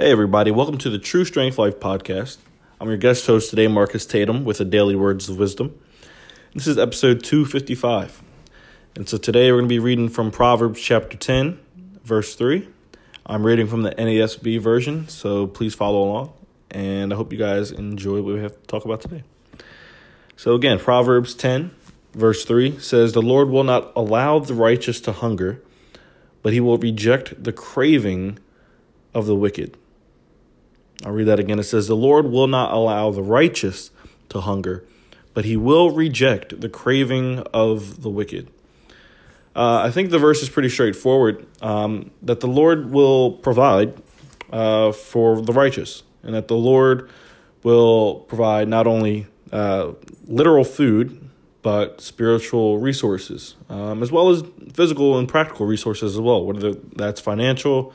Hey, everybody, welcome to the True Strength Life podcast. I'm your guest host today, Marcus Tatum, with a daily words of wisdom. This is episode 255. And so today we're going to be reading from Proverbs chapter 10, verse 3. I'm reading from the NASB version, so please follow along. And I hope you guys enjoy what we have to talk about today. So, again, Proverbs 10, verse 3 says, The Lord will not allow the righteous to hunger, but he will reject the craving of the wicked. I'll read that again. It says, The Lord will not allow the righteous to hunger, but he will reject the craving of the wicked. Uh, I think the verse is pretty straightforward um, that the Lord will provide uh, for the righteous, and that the Lord will provide not only uh, literal food, but spiritual resources, um, as well as physical and practical resources as well, whether that's financial,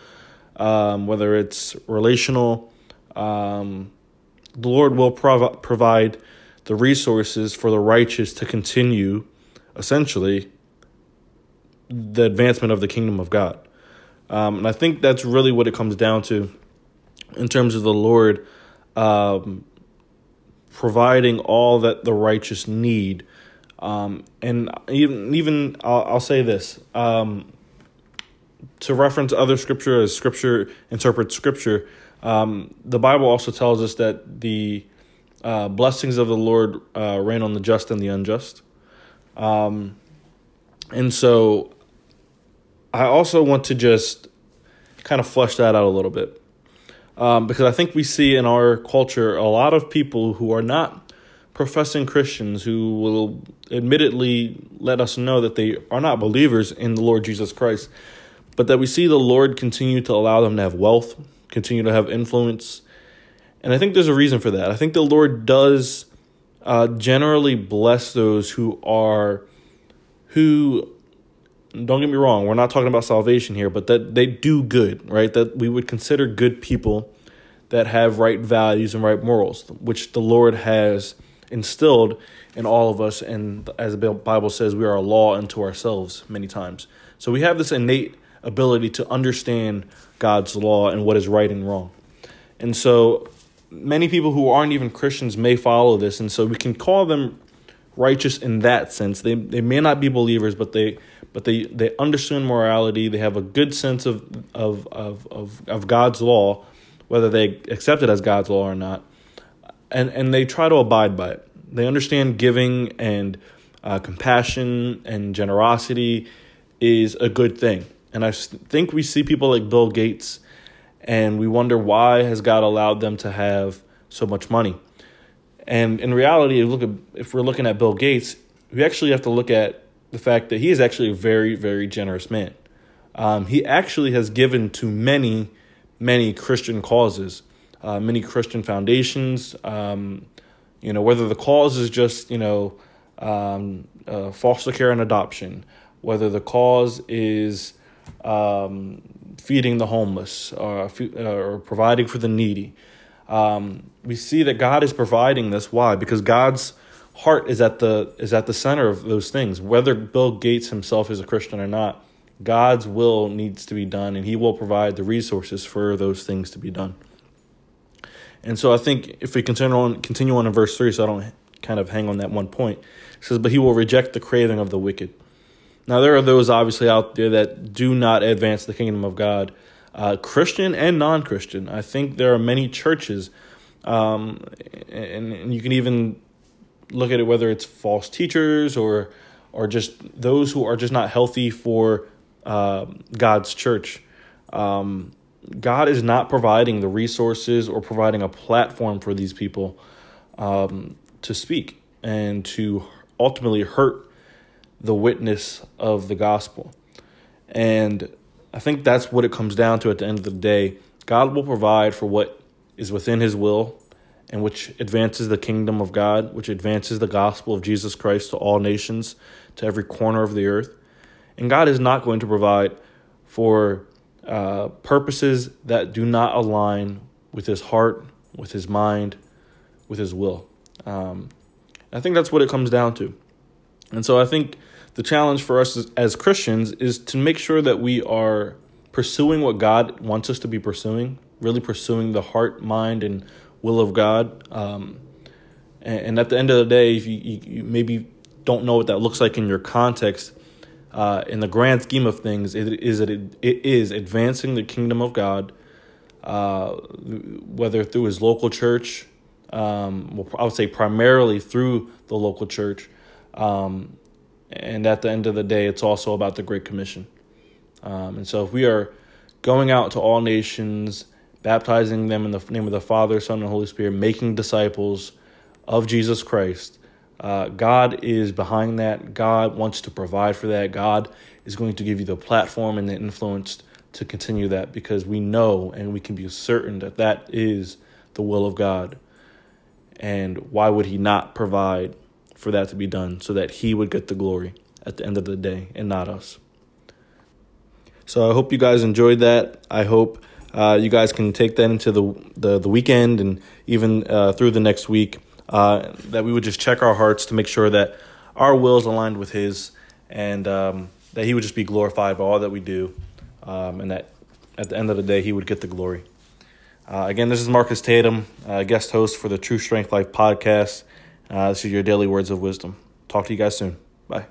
um, whether it's relational. Um, the Lord will prov- provide the resources for the righteous to continue, essentially, the advancement of the kingdom of God. Um, and I think that's really what it comes down to in terms of the Lord um, providing all that the righteous need. Um, and even even I'll, I'll say this um, to reference other scripture as scripture interprets scripture. Um, the Bible also tells us that the uh, blessings of the Lord uh, rain on the just and the unjust. Um, and so I also want to just kind of flesh that out a little bit. Um, because I think we see in our culture a lot of people who are not professing Christians who will admittedly let us know that they are not believers in the Lord Jesus Christ, but that we see the Lord continue to allow them to have wealth, continue to have influence. And I think there's a reason for that. I think the Lord does uh, generally bless those who are, who, don't get me wrong, we're not talking about salvation here, but that they do good, right? That we would consider good people that have right values and right morals, which the Lord has instilled in all of us. And as the Bible says, we are a law unto ourselves many times. So we have this innate ability to understand God's law and what is right and wrong. And so many people who aren't even Christians may follow this. And so we can call them righteous in that sense. They they may not be believers, but they but they, they understand morality. They have a good sense of of of of, of God's law, whether they accept it as God's law or not. And and they try to abide by it. They understand giving and uh, compassion and generosity is a good thing. And I think we see people like Bill Gates and we wonder why has God allowed them to have so much money. And in reality, if, look at, if we're looking at Bill Gates, we actually have to look at the fact that he is actually a very, very generous man. Um, he actually has given to many, many Christian causes, uh, many Christian foundations. Um, you know, whether the cause is just you know um, uh, foster care and adoption, whether the cause is um, feeding the homeless or, or providing for the needy. Um, we see that God is providing this. Why? Because God's heart is at the is at the center of those things. Whether Bill Gates himself is a Christian or not, God's will needs to be done, and He will provide the resources for those things to be done. And so I think if we continue on continue on in verse three, so I don't kind of hang on that one point, it says, "But He will reject the craving of the wicked." Now, there are those obviously out there that do not advance the kingdom of God, uh, Christian and non Christian. I think there are many churches, um, and, and you can even look at it whether it's false teachers or or just those who are just not healthy for uh, God's church. Um, God is not providing the resources or providing a platform for these people um, to speak and to ultimately hurt the witness of the gospel. And I think that's what it comes down to at the end of the day. God will provide for what is within his will and which advances the kingdom of God, which advances the gospel of Jesus Christ to all nations, to every corner of the earth. And God is not going to provide for uh, purposes that do not align with his heart, with his mind, with his will. Um, I think that's what it comes down to. And so I think the challenge for us as, Christians is to make sure that we are pursuing what God wants us to be pursuing, really pursuing the heart, mind, and will of God. Um, and, and, at the end of the day, if you, you, you, maybe don't know what that looks like in your context, uh, in the grand scheme of things, it is it, it is advancing the kingdom of God, uh, whether through his local church, um, I would say primarily through the local church. Um, and at the end of the day, it's also about the Great Commission. Um, and so if we are going out to all nations, baptizing them in the name of the Father, Son, and Holy Spirit, making disciples of Jesus Christ, uh, God is behind that. God wants to provide for that. God is going to give you the platform and the influence to continue that because we know and we can be certain that that is the will of God. And why would He not provide for that to be done so that He would get the glory at the end of the day and not us? So I hope you guys enjoyed that. I hope uh, you guys can take that into the the, the weekend and even uh, through the next week. Uh, that we would just check our hearts to make sure that our will is aligned with His, and um, that He would just be glorified by all that we do, um, and that at the end of the day He would get the glory. Uh, again, this is Marcus Tatum, uh, guest host for the True Strength Life podcast. Uh, this is your daily words of wisdom. Talk to you guys soon. Bye.